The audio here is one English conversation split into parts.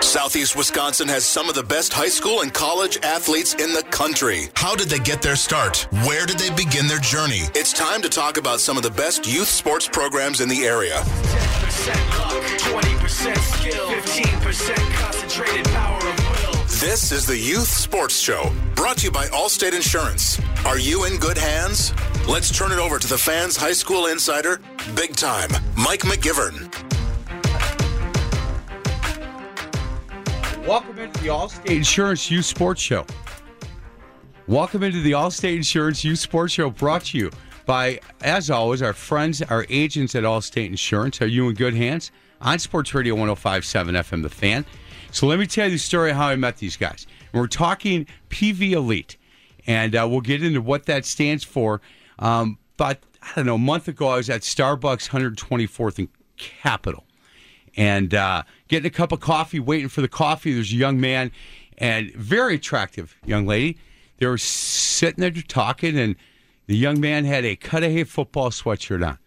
Southeast Wisconsin has some of the best high school and college athletes in the country. How did they get their start? Where did they begin their journey? It's time to talk about some of the best youth sports programs in the area. 10% luck, 20% skill, 15% concentrated power of will. This is the Youth Sports Show, brought to you by Allstate Insurance. Are you in good hands? Let's turn it over to the fans' high school insider, big time, Mike McGivern. Welcome into the Allstate Insurance Youth Sports Show. Welcome into the Allstate Insurance Youth Sports Show brought to you by, as always, our friends, our agents at Allstate Insurance. Are you in good hands? On Sports Radio 1057 FM, The Fan. So let me tell you the story of how I met these guys. We're talking PV Elite, and uh, we'll get into what that stands for. Um, but, I don't know, a month ago, I was at Starbucks 124th and Capitol. and uh, getting a cup of coffee, waiting for the coffee. There's a young man and very attractive young lady. They were sitting there talking, and the young man had a Cudahy football sweatshirt on.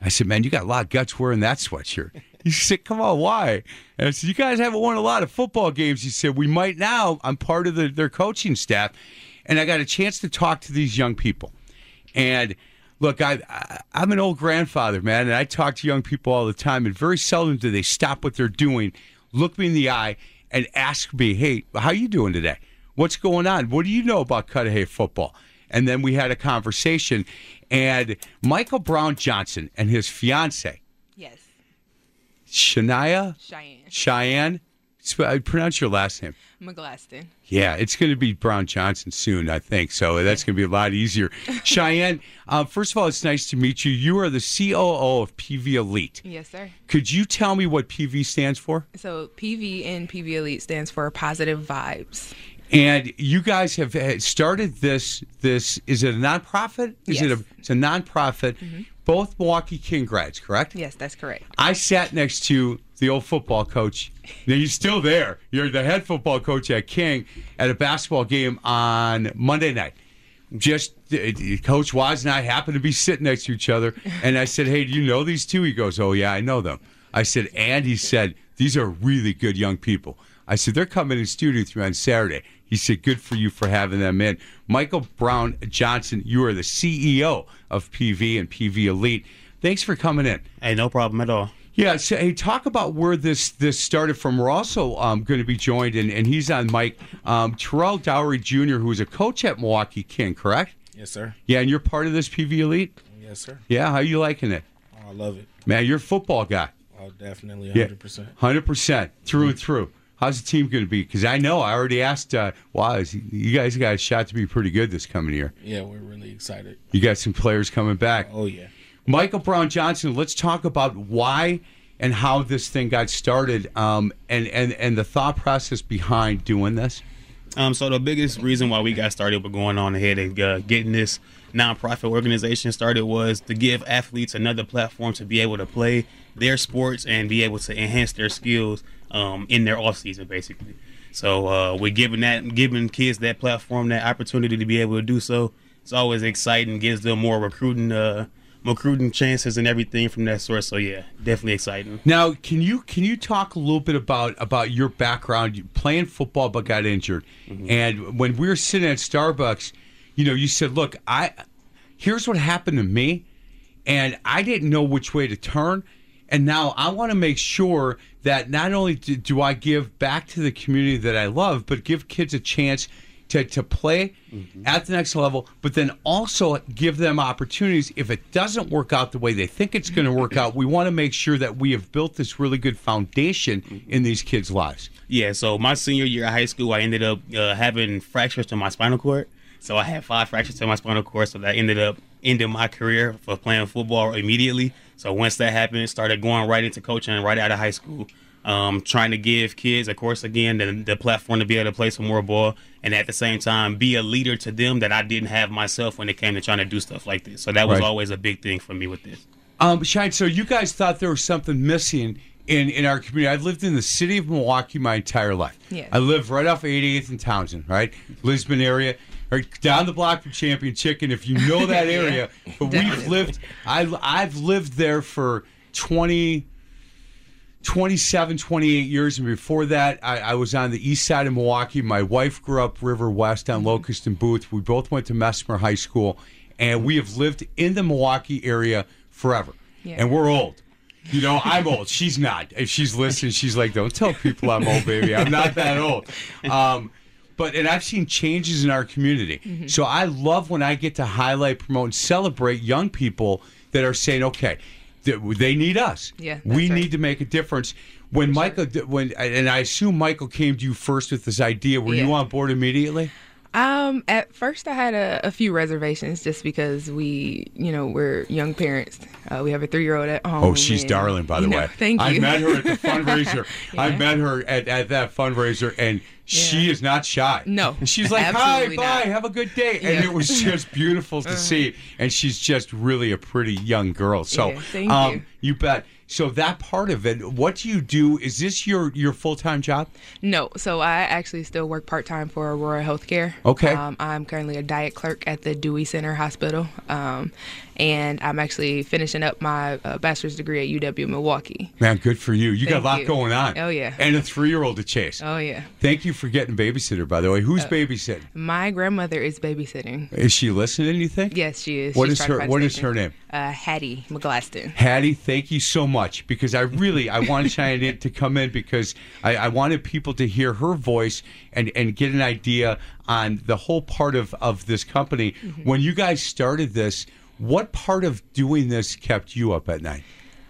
I said, "Man, you got a lot of guts wearing that sweatshirt." He said, "Come on, why?" And I said, "You guys haven't won a lot of football games." He said, "We might now. I'm part of the, their coaching staff, and I got a chance to talk to these young people, and." Look, I, I I'm an old grandfather, man, and I talk to young people all the time, and very seldom do they stop what they're doing, look me in the eye, and ask me, "Hey, how you doing today? What's going on? What do you know about Cudahy football?" And then we had a conversation, and Michael Brown Johnson and his fiance, Yes. Shania Cheyenne. Cheyenne, I pronounce your last name. McGlaston. Yeah, it's going to be Brown Johnson soon, I think. So that's going to be a lot easier. Cheyenne, uh, first of all, it's nice to meet you. You are the COO of PV Elite. Yes, sir. Could you tell me what PV stands for? So PV in PV Elite stands for Positive Vibes. And you guys have started this. This is it a nonprofit? Is it a? Yes. It's a nonprofit. Both Milwaukee King grads, correct? Yes, that's correct. I sat next to the old football coach. Now he's still there. You're the head football coach at King at a basketball game on Monday night. Just uh, Coach Wise and I happened to be sitting next to each other, and I said, "Hey, do you know these two? He goes, "Oh yeah, I know them." I said, and he said, "These are really good young people." I said, "They're coming in studio you on Saturday." He said, "Good for you for having them in." Michael Brown Johnson, you are the CEO of PV and PV Elite. Thanks for coming in. Hey, no problem at all. Yeah, so hey, talk about where this this started from. We're also um, going to be joined, and, and he's on Mike um, Terrel Dowery Jr., who is a coach at Milwaukee King, correct? Yes, sir. Yeah, and you're part of this PV Elite. Yes, sir. Yeah, how you liking it, Oh, I love it. man? You're a football guy. Oh, definitely, Yeah, 100%. hundred percent through and through. How's the team going to be? Because I know I already asked. Uh, Waz, you guys got a shot to be pretty good this coming year. Yeah, we're really excited. You got some players coming back. Oh, yeah. Michael Brown Johnson, let's talk about why and how this thing got started um, and, and, and the thought process behind doing this. Um, so the biggest reason why we got started with going on ahead and uh, getting this nonprofit organization started was to give athletes another platform to be able to play their sports and be able to enhance their skills um, in their off season, basically. So uh, we're giving that, giving kids that platform, that opportunity to be able to do so. It's always exciting, gives them more recruiting, uh, recruiting chances and everything from that source. So yeah, definitely exciting. Now, can you can you talk a little bit about about your background? You playing football but got injured, mm-hmm. and when we were sitting at Starbucks, you know, you said, "Look, I here's what happened to me, and I didn't know which way to turn." And now I want to make sure that not only do, do I give back to the community that I love, but give kids a chance to, to play at the next level, but then also give them opportunities. If it doesn't work out the way they think it's going to work out, we want to make sure that we have built this really good foundation in these kids' lives. Yeah, so my senior year of high school, I ended up uh, having fractures to my spinal cord. So I had five fractures to my spinal cord, so that ended up ending my career for playing football immediately. So once that happened, started going right into coaching right out of high school. Um, trying to give kids, of course, again, the, the platform to be able to play some more ball, and at the same time be a leader to them that I didn't have myself when it came to trying to do stuff like this. So that was Right. always a big thing for me with this. Um, Shine, so you guys thought there was something missing in, in our community. I've lived in the city of Milwaukee my entire life. Yeah. I live right off 88th and Townsend, right? Lisbon area. Right down the block from Champion Chicken, if you know that area. but we've lived, I, I've lived there for 20, 27, 28 years. And before that, I, I was on the east side of Milwaukee. My wife grew up River West on Locust and Booth. We both went to Messmer High School. And we have lived in the Milwaukee area forever. Yeah. And we're old. You know, I'm old. She's not. If she's listening, she's like, "Don't tell people I'm old, baby. I'm not that old." Um, but and I've seen changes in our community. Mm-hmm. So I love when I get to highlight, promote, and celebrate young people that are saying, "Okay, they need us. Yeah, we right. need to make a difference." When Michael, when and I assume Michael came to you first with this idea. Were you on board immediately? Um, at first I had a, a few reservations just because we, you know, we're young parents. Uh, we have a three year old at home. Oh, she's and, darling, by the you know, way. Thank you. I met her at the fundraiser. I met her at, at that fundraiser, and she Yeah. is not shy. No, And she's like, "Hi, absolutely bye, have a good day," and Yeah. Uh-huh. it was just beautiful to see. And she's just really a pretty young girl. So, Yeah, thank um, you. you bet. So that part of it, what do you do? Is this your your full time job? No, so I actually still work part time for Aurora Healthcare. Okay. Um, I'm currently a diet clerk at the Dewey Center Hospital, um, and I'm actually finishing up my uh, bachelor's degree at UW Milwaukee. Man, good for you. You got a lot you. going on. Oh, yeah. And a three year old to chase. Oh yeah, Thank you for getting babysitter. By the way, who's babysitting? my grandmother is babysitting. Is she listening? You think? Yes, she is. What She's is her- what is her name? Uh, Hattie McGlaston. Hattie, thank you so much because I really I wanted Cheyenne to come in because I, I wanted people to hear her voice and, and get an idea on the whole part of, of this company. When you guys started this, what part of doing this kept you up at night?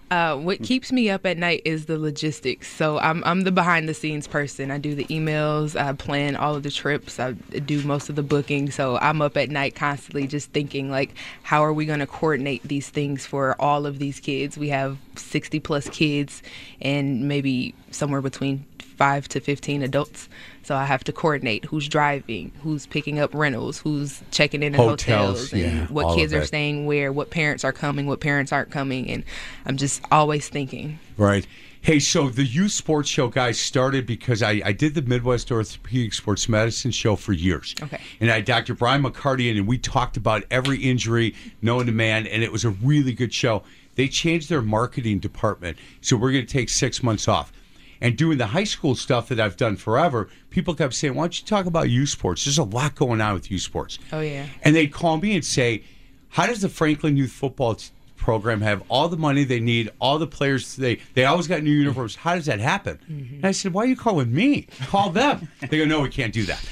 Uh, what keeps me up at night is the logistics. So I'm I'm the behind the scenes person. I do the emails, I plan all of the trips, I do most of the booking. So I'm up at night constantly just thinking like, how are we going to coordinate these things for all of these kids? We have 60 plus kids, and maybe somewhere between five to 15 adults. So I have to coordinate who's driving, who's picking up rentals, who's checking in at Hotels, hotels, yeah, what kids are staying where, what parents are coming, what parents aren't coming, and I'm just always thinking. Right. Hey, so the youth sports show guys started because I, I did the Midwest Orthopedic Sports Medicine show for years. Okay. And I had Dr. Brian McCarty in, and we talked about every injury known to man, and it was a really good show. They changed their marketing department, so we're going to take six months off. And doing the high school stuff that I've done forever, people kept saying, Why don't you talk about youth sports? There's a lot going on with youth sports. Oh, yeah. And they'd call me and say, How does the Franklin Youth Football Program have all the money they need, all the players they they always got new uniforms? How does that happen? Mm-hmm. And I said, Why are you calling me? Call them. they go, No, we can't do that.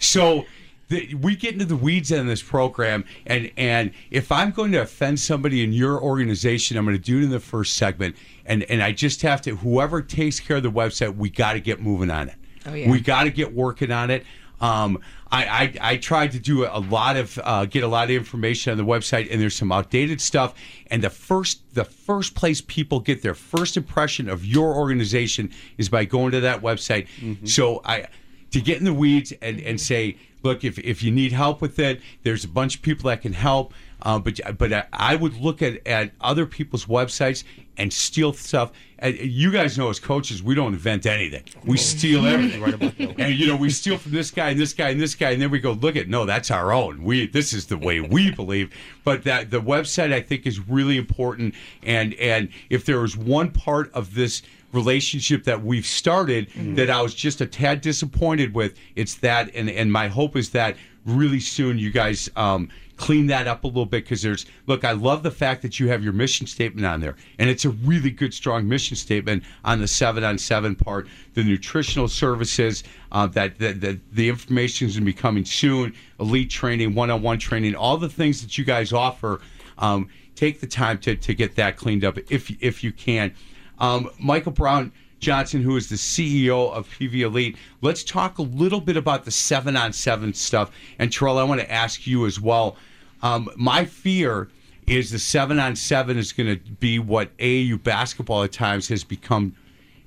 So the, we get into the weeds in this program, and and if I'm going to offend somebody in your organization, I'm going to do it in the first segment, and and I just have to. Whoever takes care of the website, we got to get moving on it. Oh, yeah. We got to get working on it. Um, I, I I tried to do a lot of uh, get a lot of information on the website, and there's some outdated stuff. And the first the first place people get their first impression of your organization is by going to that website. So I to get in the weeds and, and say, look, if, if you need help with it, there's a bunch of people that can help. Uh, but but I, I would look at, at other people's websites and steal stuff. And you guys know as coaches, we don't invent anything. We steal everything. and you know, we steal from this guy and this guy and this guy, and then we go look at no, that's our own. We this is the way we believe. But that the website I think is really important. And and if there was one part of this relationship that we've started that I was just a tad disappointed with. It's that, and and my hope is that really soon you guys um, clean that up a little bit because there's look. I love the fact that you have your mission statement on there, and it's a really good, strong mission statement on the seven on seven part. The nutritional services uh, that, that that the information is going to be coming soon. Elite training, one on one training, all the things that you guys offer. Um, take the time to, to get that cleaned up if if you can. Um, Michael Brown Johnson, who is the CEO of PV Elite, let's talk a little bit about the seven on seven stuff. And Terrel, I want to ask you as well. Um, my fear is the seven on seven is going to be what AAU basketball at times has become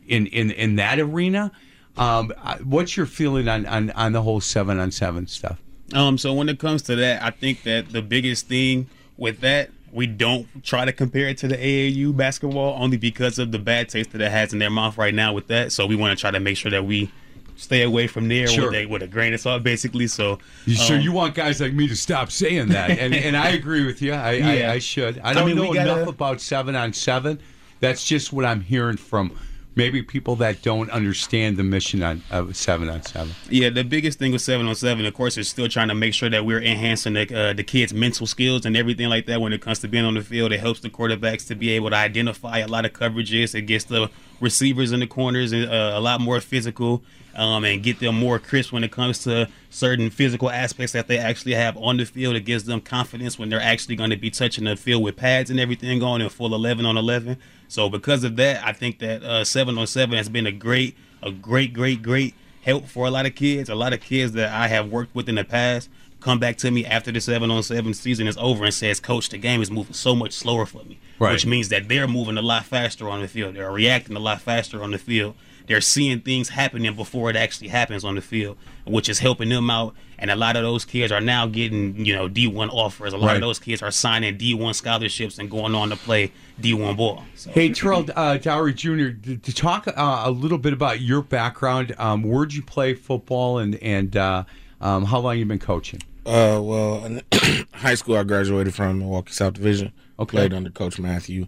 in in in that arena. Um, what's your feeling on, on on the whole seven on seven stuff? Um, so when it comes to that, I think that the biggest thing with that, we don't try to compare it to the AAU basketball only because of the bad taste that it has in their mouth right now with that. So we want to try to make sure that we stay away from there Sure. with, a, with a grain of salt, basically. So, You so um, you want guys like me to stop saying that, and and I agree with you. I Yeah. I, I should. I I don't mean, know gotta- enough about seven on seven. That's just what I'm hearing from maybe people that don't understand the mission on of seven on seven. Yeah, the biggest thing with seven on seven, of course, is still trying to make sure that we're enhancing the uh, the kids' mental skills and everything like that when it comes to being on the field. It helps the quarterbacks to be able to identify a lot of coverages. It gets the receivers in the corners uh, a lot more physical um, and get them more crisp when it comes to certain physical aspects that they actually have on the field. It gives them confidence when they're actually going to be touching the field with pads and everything on in full eleven on eleven. So because of that, I think that uh, seven on seven has been a great, a great, great, great help for a lot of kids. A lot of kids that I have worked with in the past come back to me after the seven on seven season is over and says, "Coach, the game is moving so much slower for me," Right. which means that they're moving a lot faster on the field. They're reacting a lot faster on the field. They're seeing things happening before it actually happens on the field, which is helping them out. And a lot of those kids are now getting, you know, D1 offers. A lot Right. of those kids are signing D1 scholarships and going on to play D1 ball. So. Hey, Terrel uh, Dowery Jr., to, to talk uh, a little bit about your background. Um, where'd you play football, and and uh, um, how long you been coaching? Uh, well, in high school I graduated from Milwaukee South Division. Okay. Played under Coach Matthew.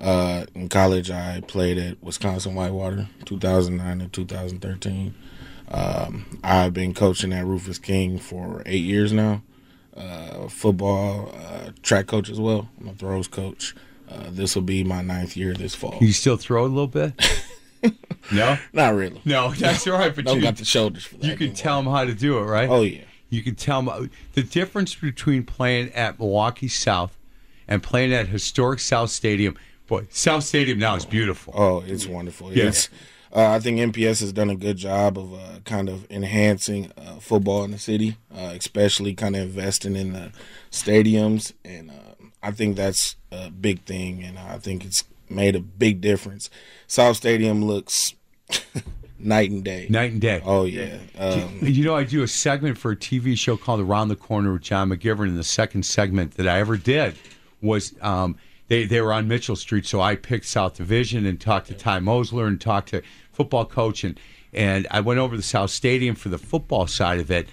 Uh, in college I played at Wisconsin Whitewater, 2009 to 2013. Um, I've been coaching at Rufus King for eight years now. Uh, football, uh, track coach as well. I'm a throws coach. Uh, this will be my ninth year this fall. You still throw a little bit? no, Not really. no, that's all right. But Don't you, got the shoulders for that. you can anymore. tell them how to do it, right? Oh yeah. You can tell them the difference between playing at Milwaukee South and playing at historic South Stadium. Boy, South Stadium now is beautiful. Oh, it's wonderful. Yeah. It's, uh, I think MPS has done a good job of uh, kind of enhancing uh, football in the city, uh, especially kind of investing in the stadiums, and uh, I think that's a big thing, and I think it's made a big difference. South Stadium looks night and day. Night and day. Oh yeah, um, You know, I do a segment for a TV show called Around the Corner with John McGivern, and the second segment that I ever did was um, they they were on Mitchell Street, so I picked South Division and talked to Ty Mosler and talked to football coach, and and I went over to South Stadium for the football side of it,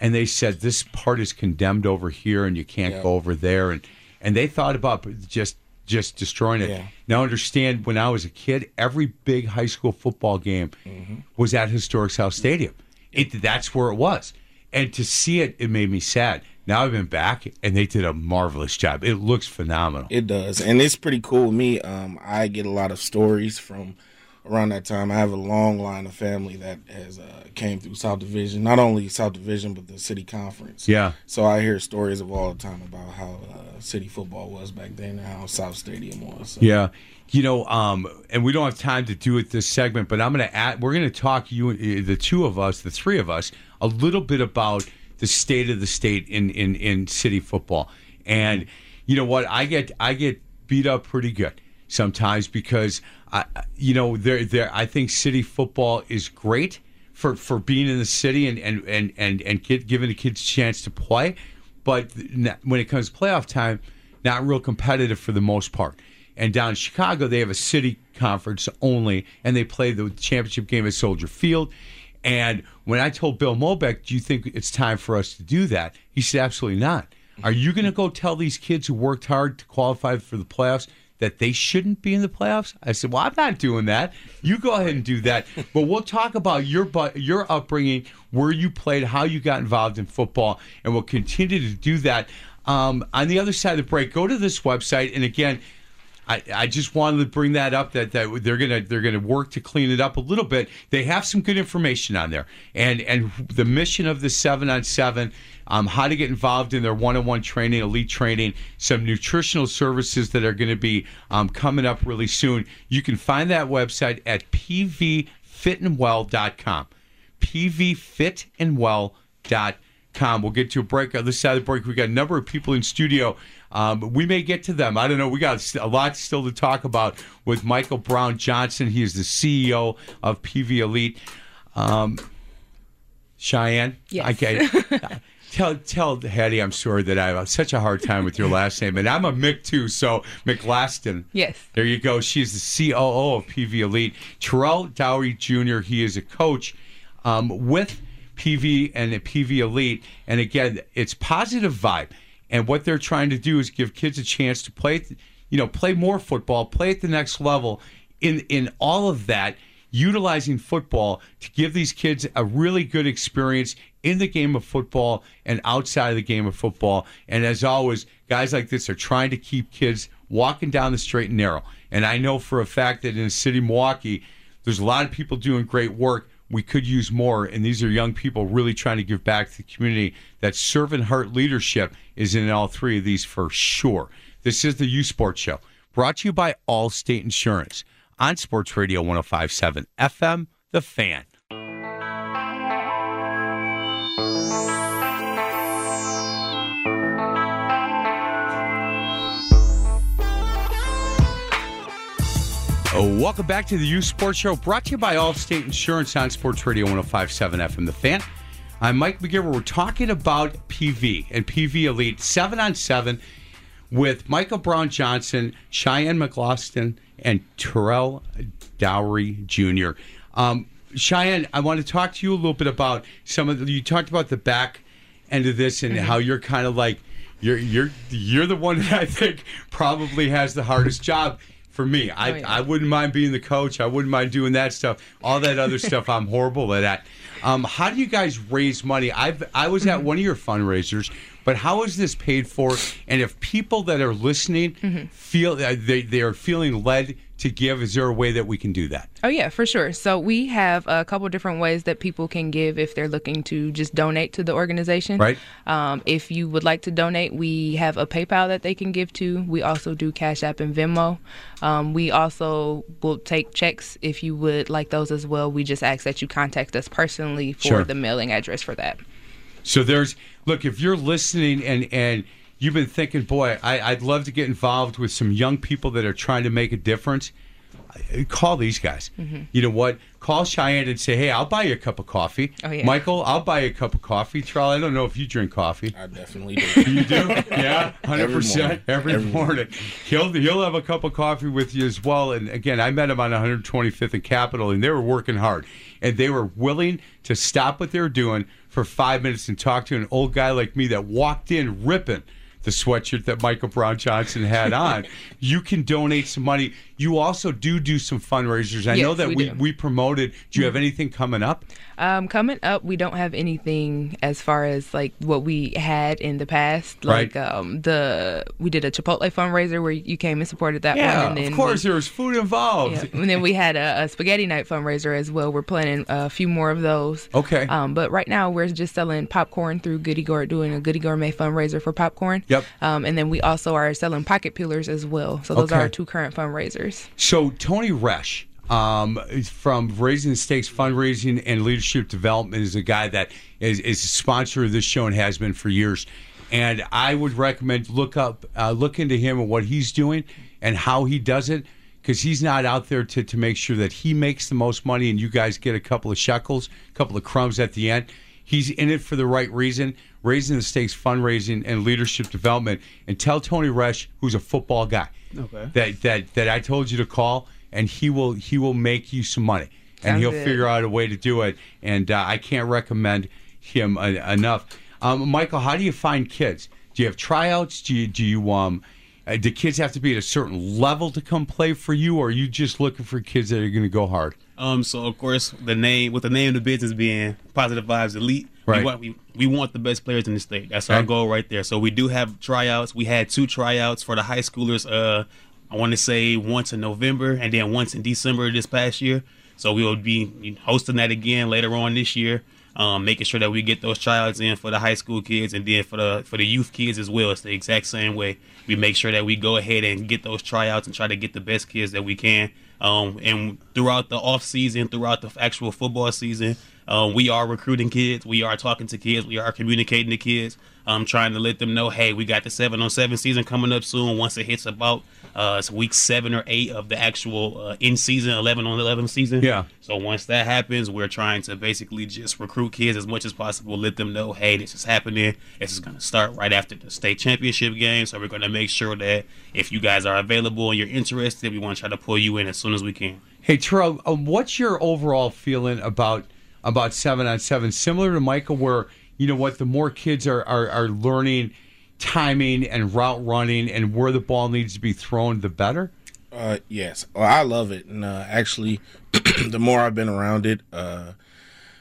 and they said this part is condemned over here, and you can't Yeah. go over there, and and they thought about just just destroying it. Yeah. Now understand, when I was a kid, every big high school football game mm-hmm. was at historic South Stadium. It that's where it was, and to see it, it made me sad. Now I've been back, and they did a marvelous job. It looks phenomenal. It does, and it's pretty cool with me. Um, I get a lot of stories from around that time. I have a long line of family that has uh, came through South Division, not only South Division but the city conference. Yeah. So I hear stories of all the time about how uh, city football was back then and how South Stadium was. So. Yeah. You know, um, and we don't have time to do it this segment, but I'm going to add, we're going to talk, you, uh, the two of us, the three of us, a little bit about the state of the state in, in, in city football. And you know what? I get, I get beat up pretty good sometimes because I, you know, there, there, I think city football is great for, for being in the city and, and, and, and, and get, giving the kids a chance to play. But when it comes to playoff time, not real competitive for the most part. And down in Chicago, they have a city conference only, and they play the championship game at Soldier Field. And when I told Bill Mobeck, "Do you think it's time for us to do that?" He said, "Absolutely not. Are you going to go tell these kids who worked hard to qualify for the playoffs that they shouldn't be in the playoffs?" I said, "Well, I'm not doing that. You go ahead and do that." But we'll talk about your your upbringing, where you played, how you got involved in football, and we'll continue to do that. Um, on the other side of the break, go to this website, and again. I, I just wanted to bring that up that, that they're gonna they're gonna work to clean it up a little bit. They have some good information on there, and and the mission of the seven on seven, um, how to get involved in their one on one training, elite training, some nutritional services that are going to be um, coming up really soon. You can find that website at pvfitandwell.com, pvfitandwell.com. Com. We'll get to a break. On this side of the break, we got a number of people in studio. Um, we may get to them. I don't know. We got a lot still to talk about with Michael Brown Johnson. He is the CEO of PV Elite. Um, Cheyenne. Yes. Okay. tell tell Hattie I'm sorry that I have such a hard time with your last name, and I'm a Mick too. So McLaston. Yes. There you go. She's the COO of PV Elite. Terrel Dowery Jr. He is a coach um, with PV and PV Elite, and again, it's positive vibe. And what they're trying to do is give kids a chance to play, you know, play more football, play at the next level. In in all of that, utilizing football to give these kids a really good experience in the game of football and outside of the game of football. And as always, guys like this are trying to keep kids walking down the straight and narrow. And I know for a fact that in the city of Milwaukee, there's a lot of people doing great work. We could use more, and these are young people really trying to give back to the community. That servant heart leadership is in all three of these for sure. This is the Youth Sports Show, brought to you by Allstate Insurance on Sports Radio 1057 FM, The Fan. Oh, welcome back to the Youth Sports Show, brought to you by Allstate Insurance on Sports Radio 1057 FM The Fan. I'm Mike McGivern. We're talking about PV and PV Elite 7 on 7 with Michael Brown Johnson, Cheyenne McLaughlin, and Terrel Dowery Jr. Um, Cheyenne, I want to talk to you a little bit about some of the, you talked about the back end of this and Mm-hmm. how you're kind of like you're you're you're the one that I think probably has the hardest job for me. I, Oh, yeah. I wouldn't mind being the coach. I wouldn't mind doing that stuff. All that other stuff I'm horrible at. that. Um, how do you guys raise money? I've I was Mm-hmm. at one of your fundraisers, but how is this paid for? And if people that are listening Mm-hmm. feel uh, they they are feeling led to give, is there a way that we can do that? Oh yeah, for sure. So we have a couple different ways that people can give if they're looking to just donate to the organization. Right. Um, if you would like to donate, we have a PayPal that they can give to. We also do Cash App and Venmo. Um, we also will take checks if you would like those as well. We just ask that you contact us personally for Sure. the mailing address for that. So there's look if you're listening and and you've been thinking, boy, I, I'd love to get involved with some young people that are trying to make a difference. Call these guys. Mm-hmm. You know what? Call Cheyenne and say, "Hey, I'll buy you a cup of coffee." Oh, yeah. Michael, I'll buy you a cup of coffee. Charlie, I don't know if you drink coffee. I definitely do. You do? Yeah, hundred Every percent morning. every Every morning. He'll he'll have a cup of coffee with you as well. And again, I met him on 125th and Capitol, and they were working hard, and they were willing to stop what they were doing for five minutes and talk to an old guy like me that walked in ripping the sweatshirt that Michael Brown Johnson had on. you can donate some money. You also do do some fundraisers. I know that we we, we promoted. Do you have anything coming up? Um, coming up, we don't have anything as far as like what we had in the past. Right. Like um, the we did a Chipotle fundraiser where you came and supported that Yeah, one, and then of course. we- there was food involved. Yeah. And then we had a, a spaghetti night fundraiser as well. We're planning a few more of those. Okay. Um, but right now we're just selling popcorn through Goody Gourmet, doing a Goody Gourmet fundraiser for popcorn. Yep. Um, and then we also are selling pocket peelers as well. So those Okay. are our two current fundraisers. So Tony Resch um, from Raising the Stakes Fundraising and Leadership Development is a guy that is, is a sponsor of this show and has been for years. And I would recommend look up, uh, look into him and what he's doing and how he does it, because he's not out there to, to make sure that he makes the most money and you guys get a couple of shekels, a couple of crumbs at the end. He's in it for the right reason, raising the stakes, fundraising, and leadership development. And tell Tony Resch, who's a football guy, Okay. that that that I told you to call, and he will he will make you some money, and Sounds he'll good. figure out a way to do it. And uh, I can't recommend him uh, enough. Um, Michael, how do you find kids? Do you have tryouts? Do you do you um? Uh, do kids have to be at a certain level to come play for you, or are you just looking for kids that are going to go hard? Um, so of course the name with the name of the business being Positive Vibes Elite, Right. we want we, we want the best players in the state. That's our Right. goal right there. So we do have tryouts. We had two tryouts for the high schoolers. Uh, I want to say once in November and then once in December this past year. So we will be hosting that again later on this year. Um, making sure that we get those tryouts in for the high school kids and then for the for the youth kids as well. It's the exact same way. We make sure that we go ahead and get those tryouts and try to get the best kids that we can. Um, and throughout the off season, throughout the actual football season, Um, we are recruiting kids. We are talking to kids. We are communicating to kids. Um, trying to let them know, hey, we got the seven on seven season coming up soon. Once it hits about uh, it's week seven or eight of the actual uh, in season eleven on eleven season. Yeah. So once that happens, we're trying to basically just recruit kids as much as possible. Let them know, hey, this is happening. This is going to start right after the state championship game. So we're going to make sure that if you guys are available and you're interested, we want to try to pull you in as soon as we can. Hey, Terrel, uh, what's your overall feeling about about seven on seven? Similar to Michael, where you know what, the more kids are are, are learning timing and route running and where the ball needs to be thrown, the better. Uh, yes, well, I love it, and uh, actually, the more I've been around it, uh,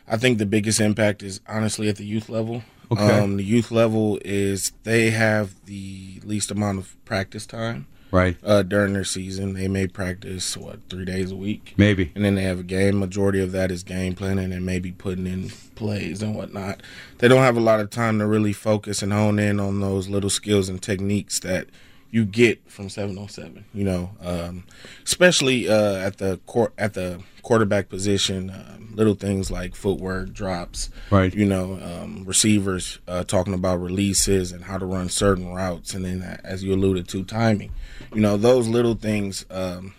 I think the biggest impact is honestly at the youth level. Okay. Um, the youth level is they have the least amount of practice time Right. uh, during their season. They may practice what three days a week, Maybe. and then they have a game. Majority of that is game planning and maybe putting in plays and whatnot. They don't have a lot of time to really focus and hone in on those little skills and techniques that you get from 707. You know, um, especially uh, at the court at the quarterback position, um, little things like footwork, drops. Right. You know, um, receivers uh, talking about releases and how to run certain routes, and then uh, as you alluded to, timing. You know, those little things um,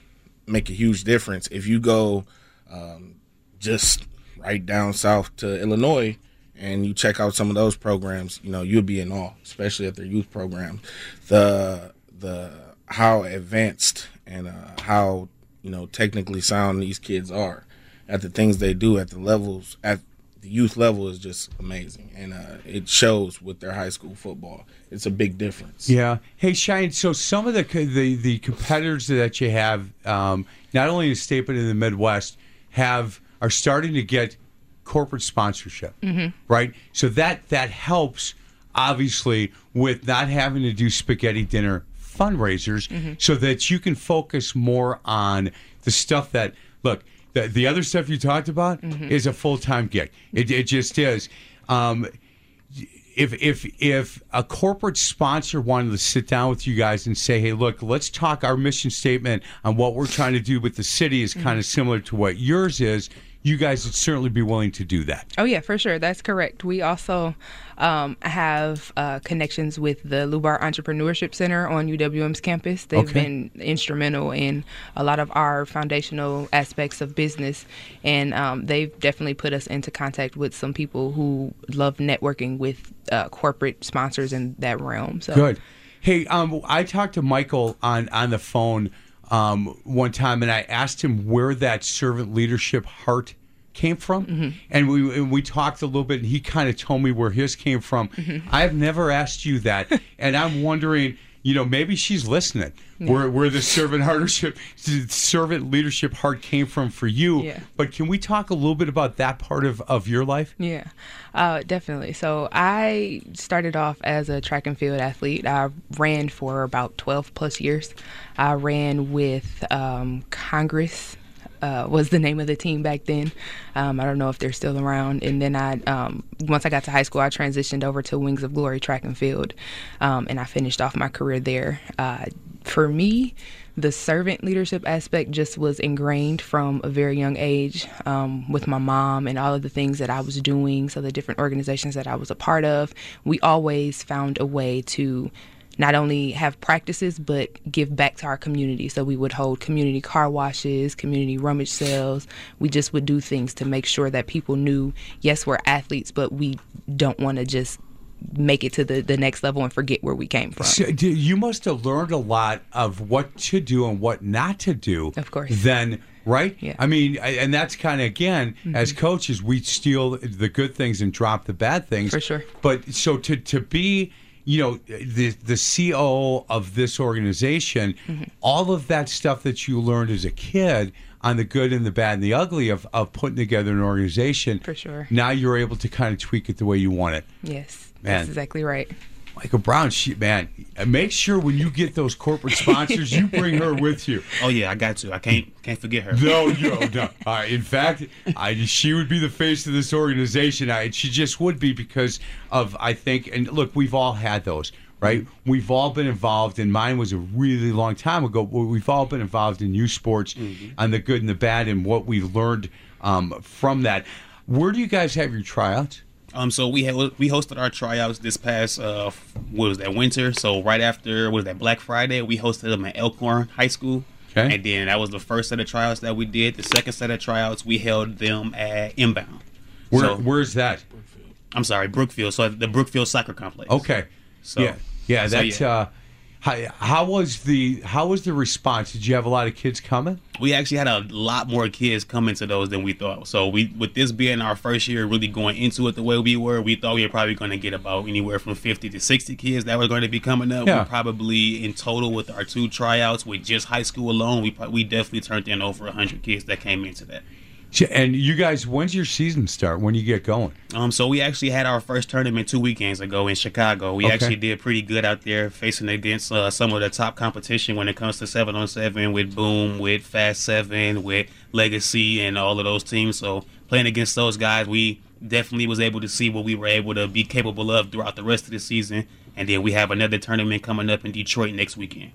make a huge difference. If you go um, just right down south to Illinois and you check out some of those programs, you know, you'll be in awe, especially at their youth program. The the how advanced and uh, how you know technically sound these kids are at the things they do at the levels at the youth level is just amazing, and uh, it shows with their high school football. It's a big difference. Yeah. Hey, Shine. So some of the the, the competitors that you have, um, not only in the state but in the Midwest, have are starting to get corporate sponsorship, right? So that that helps obviously with not having to do spaghetti dinner fundraisers, mm-hmm. so that you can focus more on the stuff that look. The, the other stuff you talked about mm-hmm. is a full time gig. It, it just is. Um, if if if a corporate sponsor wanted to sit down with you guys and say, "Hey, look, let's talk our mission statement on what we're trying to do with the city is mm-hmm. kind of similar to what yours is," you guys would certainly be willing to do that. Oh yeah, for sure. That's correct. We also um, have uh, connections with the Lubar Entrepreneurship Center on UWM's campus. They've Okay. been instrumental in a lot of our foundational aspects of business, and um, they've definitely put us into contact with some people who love networking with uh, corporate sponsors in that realm. So Good. Hey, um, I talked to Michael on on the phone um, one time, and I asked him where that servant leadership heart came from, and we and we talked a little bit, and he kind of told me where his came from. I have never asked you that, and I'm wondering. You know, maybe she's listening. Where where the servant leadership, servant leadership heart came from for you. Yeah. But can we talk a little bit about that part of, of your life? Yeah, uh, definitely. So I started off as a track and field athlete. I ran for about 12 plus years. I ran with um, Congress. Uh, was the name of the team back then. Um, I don't know if they're still around. And then I, um, once I got to high school, I transitioned over to Wings of Glory track and field, um, and I finished off my career there. Uh, for me, the servant leadership aspect just was ingrained from a very young age um, with my mom and all of the things that I was doing. So, the different organizations that I was a part of, we always found a way to not only have practices but give back to our community. So, we would hold community car washes, community rummage sales. We just would do things to make sure that people knew yes, we're athletes, but we don't want to just make it to the, the next level and forget where we came from. So, you must have learned a lot of what to do and what not to do. Of course. Then, right? Yeah. I mean, and that's kind of again, mm-hmm. as coaches, we steal the good things and drop the bad things. For sure. But so to to be, you know, the the COO of this organization, mm-hmm. all of that stuff that you learned as a kid on the good and the bad and the ugly of, of putting together an organization. For sure. Now you're able to kind of tweak it the way you want it. Yes, Man. that's exactly right. Michael Brown, she, man, make sure when you get those corporate sponsors, you bring her with you. Oh yeah, I got to. I can't can't forget her. No, no, no. Uh, in fact, I, she would be the face of this organization. I, she just would be because of, I think, and look, we've all had those, right? We've all been involved, and mine was a really long time ago. but We've all been involved in youth sports on the good and the bad and what we learned um, from that. Where do you guys have your tryouts? Um, so we had, we hosted our tryouts this past uh, what was that winter? So right after what was that Black Friday, we hosted them at Elkhorn High School. Okay. And then that was the first set of tryouts that we did. The second set of tryouts we held them at Inbound. Where So- Where's that? I'm sorry, Brookfield. So the Brookfield Soccer Complex. Okay. So yeah, yeah. so, That's uh, how, how was the how was the response? Did you have a lot of kids coming? we actually had a lot more kids coming to those than we thought. So we, with this being our first year, really going into it the way we were, we thought we were probably going to get about anywhere from 50 to 60 kids that were going to be coming up. Yeah. We probably in total with our two tryouts with just high school alone, we we definitely turned in over 100 kids that came into that. And you guys, when's your season start? When you get going? Um, so we actually had our first tournament two weekends ago in Chicago. We Okay. actually did pretty good out there, facing against uh, some of the top competition when it comes to seven on seven with Boom, with Fast Seven, with Legacy, and all of those teams. So playing against those guys, we definitely was able to see what we were able to be capable of throughout the rest of the season. And then we have another tournament coming up in Detroit next weekend.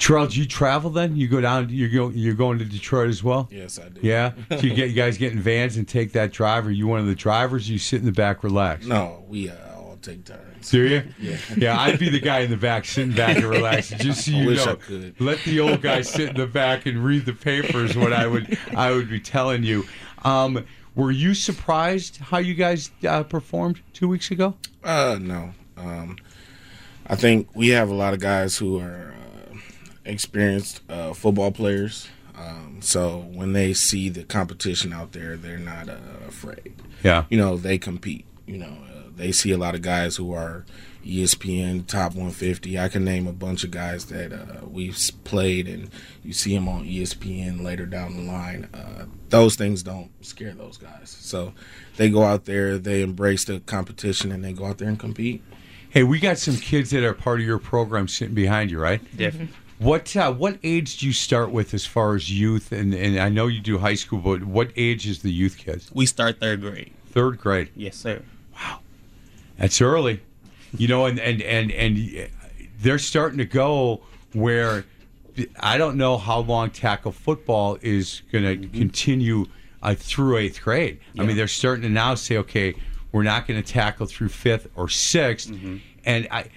Terrel, do you travel then? You go down. You go. You're going to Detroit as well. Yes, I did. Yeah. So you get you guys get in vans and take that drive. Are you one of the drivers? You sit in the back, relax. No, we uh, all take turns. Do you? Yeah. Yeah, I'd be the guy in the back sitting back and relaxing. Just so I you know, let the old guy sit in the back and read the papers. What I would I would be telling you. Um, were you surprised how you guys uh, performed two weeks ago? Uh, no. Um, I think we have a lot of guys who are experienced uh, football players. Um, so when they see the competition out there, they're not uh, afraid. Yeah. You know, they compete. You know, uh, they see a lot of guys who are ESPN top 150. I can name a bunch of guys that uh, we've played, and you see them on ESPN later down the line. Uh, those things don't scare those guys. So they go out there, they embrace the competition, and they go out there and compete. Hey, we got some kids that are part of your program sitting behind you, right? Definitely. What uh, what age do you start with as far as youth? And, and I know you do high school, but what age is the youth kids? We start third grade. Third grade. Yes, sir. Wow, that's early, you know, and and and and they're starting to go where I don't know how long tackle football is going to continue uh, through eighth grade. I mean, they're starting to now say, okay, we're not going to tackle through fifth or 6th and I.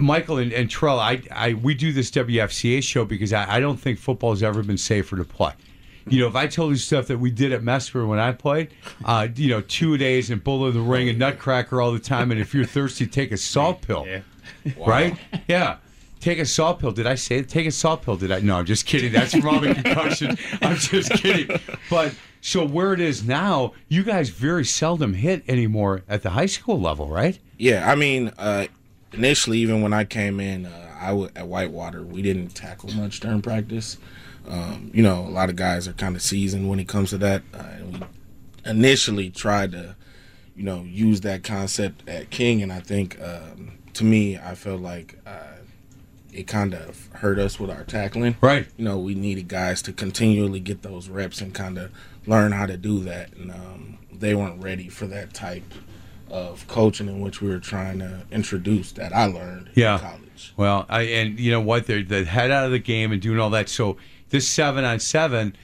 Michael and, and Terrel, I, I we do this WFCA show because I, I don't think football has ever been safer to play. You know, if I told you stuff that we did at Messmer when I played, uh, you know, two days and Bull of the Ring and Nutcracker all the time, and if you're thirsty, take a salt pill, Yeah. right? Yeah. Take a salt pill. Did I say it? Take a salt pill. Did I? No, I'm just kidding. That's from all concussion. I'm just kidding. But so where it is now, you guys very seldom hit anymore at the high school level, right? Yeah, I mean, uh, initially, even when I came in, uh, I w- at Whitewater, we didn't tackle much during practice. Um, you know, a lot of guys are kind of seasoned when it comes to that. Uh, and we initially tried to, you know, use that concept at King, and I think um, to me, I felt like uh, it kind of hurt us with our tackling. Right. You know, we needed guys to continually get those reps and kind of learn how to do that, and um, they weren't ready for that type of coaching in which we were trying to introduce that I learned Yeah. in college. Well, I and you know what? They're the head out of the game and doing all that. So this seven on seven,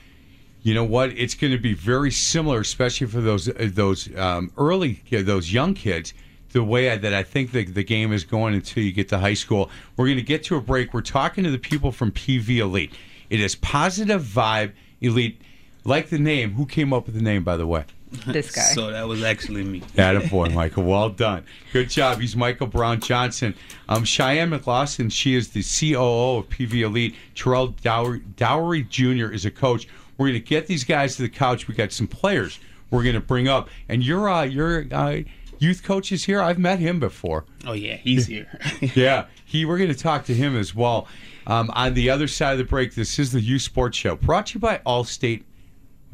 you know what? It's going to be very similar, especially for those uh, those um, early those young kids. The way that I think the, the game is going until you get to high school. We're going to get to a break. We're talking to the people from PV Elite. It is Positive Vibe Elite, like the name. Who came up with the name, by the way? This guy. So that was actually me. Attaboy, Michael. Well done. Good job. He's Michael Brown Johnson. Um, Cheyenne McLaughlin, she is the COO of PV Elite. Terrel Dowery, Dowery Jr. is a coach. We're going to get these guys to the couch. We got some players we're going to bring up. And your, uh, your uh, youth coach is here. I've met him before. Oh yeah, he's here. Yeah, he. We're going to talk to him as well. Um, on the other side of the break, this is the Youth Sports Show, brought to you by Allstate.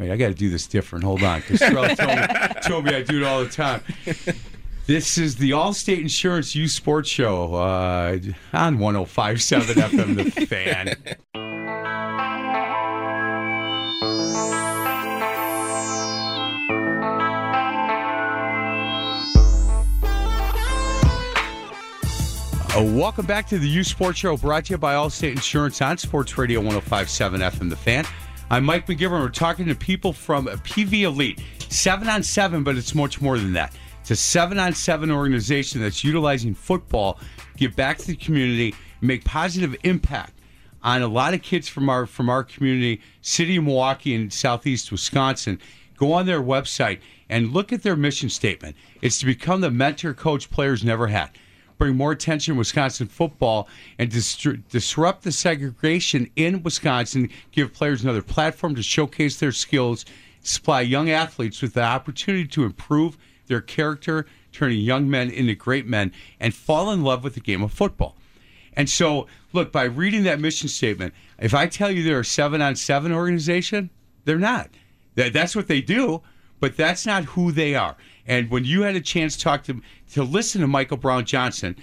Wait, I got to do this different. Hold on, because told me, told me I do it all the time. This is the Allstate Insurance Youth Sports Show uh, on 105.7 FM, The Fan. Uh, welcome back to the Youth Sports Show, brought to you by Allstate Insurance on Sports Radio 105.7 FM The Fan. I'm Mike McGivern. We're talking to people from PV Elite. seven on seven, but it's much more than that. It's a seven on seven organization that's utilizing football, to give back to the community, make positive impact on a lot of kids from our from our community, city of Milwaukee and southeast Wisconsin. Go on their website and look at their mission statement. It's to become the mentor coach players never had bring more attention to Wisconsin football and disrupt the segregation in Wisconsin, give players another platform to showcase their skills, supply young athletes with the opportunity to improve their character, turning young men into great men, and fall in love with the game of football. And so, look, by reading that mission statement, if I tell you they're a seven on seven organization, they're not. That's what they do, but that's not who they are. And when you had a chance to talk to to listen to Michael Brown Johnson,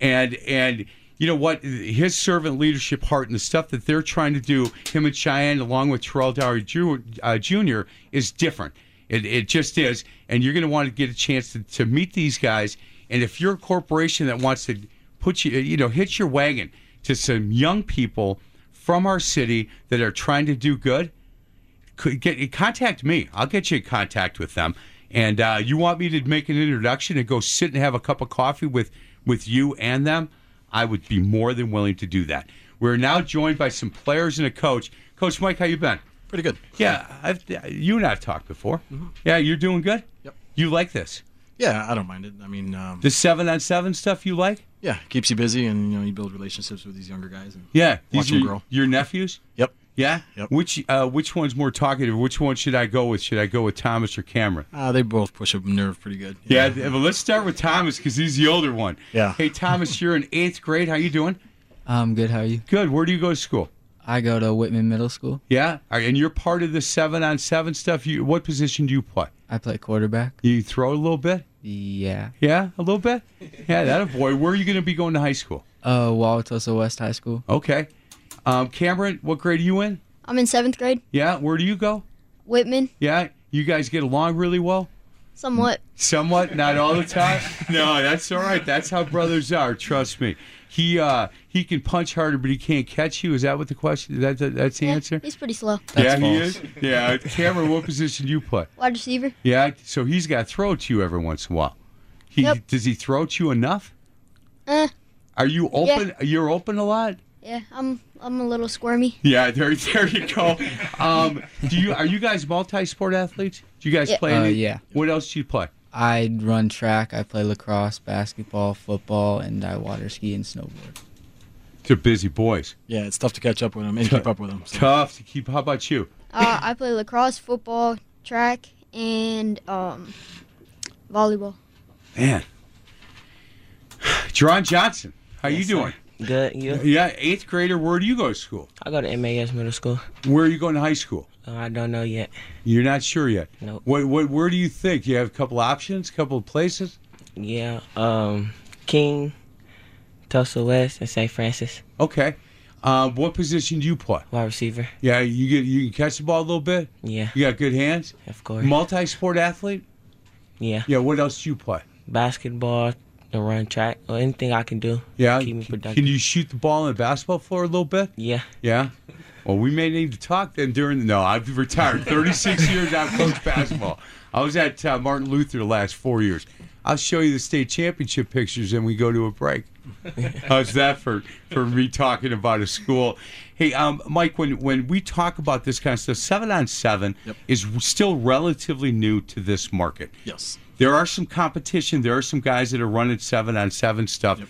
and and you know what his servant leadership heart and the stuff that they're trying to do, him and Cheyenne along with Terrel Dowery Jr. Uh, is different. It, it just is, and you're going to want to get a chance to, to meet these guys. And if you're a corporation that wants to put you, you know, hitch your wagon to some young people from our city that are trying to do good, get contact me. I'll get you in contact with them. And uh, you want me to make an introduction and go sit and have a cup of coffee with with you and them? I would be more than willing to do that. We're now joined by some players and a coach. Coach Mike, how you been? Pretty good. Yeah, I've, you and I've talked before. Mm-hmm. Yeah, you're doing good. Yep. You like this? Yeah, I don't mind it. I mean, um, the seven on seven stuff you like? Yeah, keeps you busy, and you know, you build relationships with these younger guys. And yeah, watch them grow. Your nephews? Yep. Yeah. Yep. Which uh, which one's more talkative? Which one should I go with? Should I go with Thomas or Cameron? Uh, they both push a nerve pretty good. Yeah. yeah but let's start with Thomas because he's the older one. Yeah. Hey Thomas, you're in eighth grade. How you doing? I'm good. How are you? Good. Where do you go to school? I go to Whitman Middle School. Yeah. And you're part of the seven on seven stuff. You what position do you play? I play quarterback. You throw a little bit. Yeah. Yeah, a little bit. Yeah, that a boy. Where are you going to be going to high school? Uh, Wauwatosa West High School. Okay. Um, Cameron, what grade are you in? I'm in seventh grade. Yeah, where do you go? Whitman. Yeah, you guys get along really well. Somewhat. Somewhat, not all the time. No, that's all right. That's how brothers are. Trust me. He uh he can punch harder, but he can't catch you. Is that what the question? That, that that's the yeah, answer. He's pretty slow. yeah, That's he is. Yeah, Cameron, what position do you play? Wide receiver. Yeah, so he's got to throw to you every once in a while. He Yep. does he throw to you enough? Uh, Are you open? You're open a lot. yeah, I'm I'm a little squirmy. Yeah, there, there you go. Um, do you are you guys multi-sport athletes? Do you guys Yeah. play? Uh, yeah. What else do you play? I run track. I play lacrosse, basketball, football, and I water ski and snowboard. They're busy boys. Yeah, it's tough to catch up with them and keep up with them. So. Tough to keep. How about you? Uh, I play lacrosse, football, track, and um, volleyball. Man, John Johnson, how you doing? sir. Good. You? Yeah, eighth grader. Where do you go to school? I go to MAS Middle School. Where are you going to high school? Uh, I don't know yet. You're not sure yet. Nope. What, what, where do you think? You have a couple options, a couple of places. Yeah. Um, King, Tosa West, and St. Francis. Okay. Um, what position do you play? Wide receiver. Yeah, you get you can catch the ball a little bit. Yeah. You got good hands. Of course. Multi-sport athlete. Yeah. Yeah. What else do you play? Basketball, and run track, or anything I can do. Yeah. Keep me productive. Can you shoot the ball on the basketball floor a little bit? Yeah. Yeah. Well, we may need to talk then during the. No, I've retired. 36 years I've coached basketball. I was at uh, Martin Luther the last four years. I'll show you the state championship pictures and we go to a break. How's that for, for me talking about a school? Hey, um, Mike, when, when we talk about this kind of stuff, seven on seven Yep. is still relatively new to this market. Yes. There are some competition. There are some guys that are running seven on seven stuff. Yep.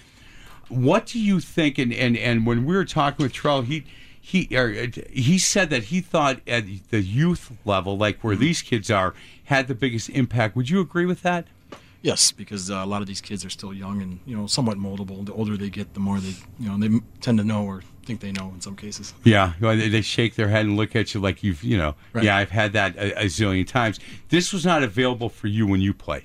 What do you think? And, and, and when we were talking with Trell, he he er, he said that he thought at the youth level, like Mm-hmm. where these kids are, had the biggest impact. Would you agree with that? Yes, because uh, a lot of these kids are still young and you know somewhat moldable. The older they get, the more they you know they tend to know or think they know in some cases. Yeah, well, they, they shake their head and look at you like you've, you know, Right. yeah, I've had that a, a zillion times. This was not available for you when you played.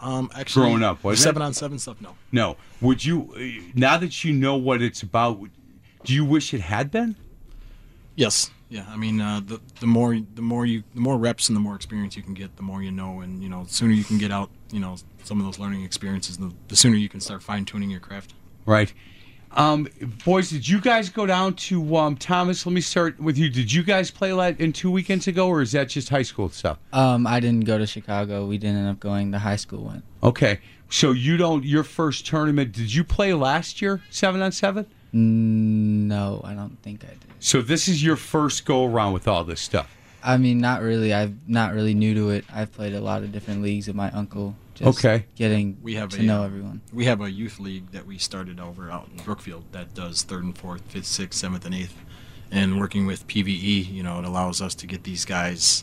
Um, actually, Growing up, it? seven on seven stuff. No. No. Would you, uh, now that you know what it's about, do you wish it had been? Yes. Yeah. I mean, uh, the the more the more you the more reps and the more experience you can get, the more you know, and you know, the sooner you can get out, you know, some of those learning experiences, the, the sooner you can start fine tuning your craft. Right. Um, boys, did you guys go down to um, Thomas? Let me start with you. Did you guys play that in two weekends ago, or is that just high school stuff? Um, I didn't go to Chicago. We didn't end up going. The high school went. Okay, so you don't. Your first tournament. Did you play last year, seven on seven? Mm, No, I don't think I did. So this is your first go around with all this stuff. I mean, not really. I'm not really new to it. I've played a lot of different leagues with my uncle. Just Okay. Getting We have to a, know uh, everyone. We have a youth league that we started over out in Brookfield that does third and fourth, fifth, sixth, seventh, and eighth. And working with PVE, you know, it allows us to get these guys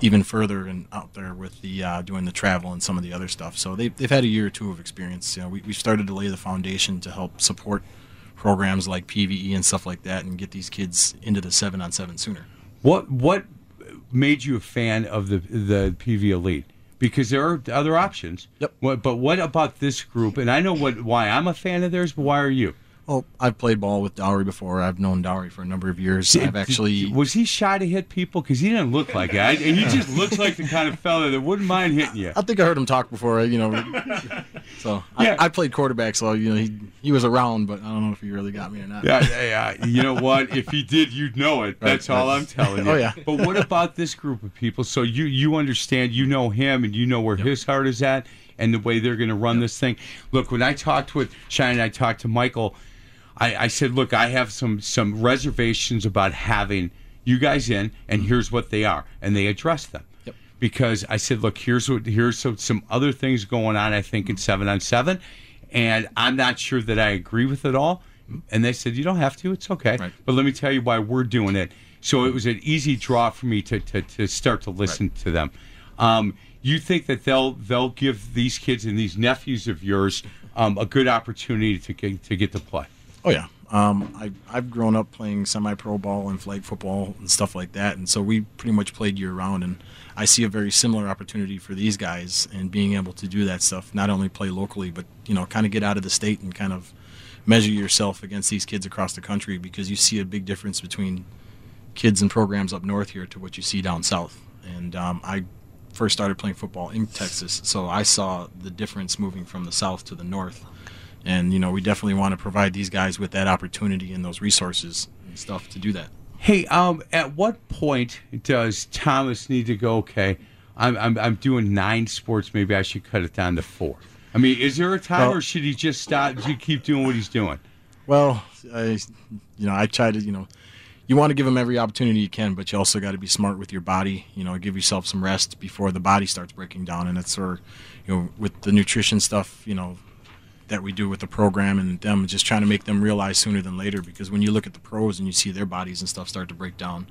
even further and out there with the uh, doing the travel and some of the other stuff. So they've, they've had a year or two of experience. You know, we, we started to lay the foundation to help support programs like PVE and stuff like that and get these kids into the seven on seven sooner. What what made you a fan of the the PV Elite? Because there are other options. Yep. What, but what about this group? And I know what why I'm a fan of theirs, but why are you? Well, I've played ball with Dowery before. I've known Dowery for a number of years. I've actually was he shy to hit people because he didn't look like it, and he just looks like the kind of fella that wouldn't mind hitting you. I think I heard him talk before, you know. So Yeah. I, I played quarterback, so you know he he was around, but I don't know if he really got me or not. Yeah, yeah, yeah. You know what? If he did, you'd know it. That's Right, all right. I'm telling you. Oh, yeah. But what about this group of people? So you you understand, you know him, and you know where his heart is at, and the way they're going to run this thing. Look, when I talked with Shine, and I talked to Michael. I, I said, look, I have some some reservations about having you guys in, and here's what they are, and they addressed them. Yep. Because I said, look, here's what here's some, some other things going on. I think in seven on seven, and I'm not sure that I agree with it all. And they said, you don't have to. It's okay. Right. But let me tell you why we're doing it. So it was an easy draw for me to to, to start to listen to them. Um, you think that they'll they'll give these kids and these nephews of yours um, a good opportunity to get, to get to play? Oh yeah. Um, I I've grown up playing semi-pro ball and flag football and stuff like that, and so we pretty much played year round. And I see a very similar opportunity for these guys and being able to do that stuff. Not only play locally, but you know, kind of get out of the state and kind of measure yourself against these kids across the country because you see a big difference between kids and programs up north here to what you see down south. And um, I first started playing football in Texas, so I saw the difference moving from the south to the north. And you know, we definitely want to provide these guys with that opportunity and those resources and stuff to do that. Hey, um, at what point does Thomas need to go? Okay, I'm I'm, I'm doing nine sports. Maybe I should cut it down to four. I mean, is there a time, Well- or should he just stop? Should he keep doing what he's doing? Well, I, you know, I try to, you know, you want to give them every opportunity you can, but you also got to be smart with your body. You know, give yourself some rest before the body starts breaking down. And it's sort of, you know, with the nutrition stuff, you know, that we do with the program and them just trying to make them realize sooner than later. Because when you look at the pros and you see their bodies and stuff start to break down,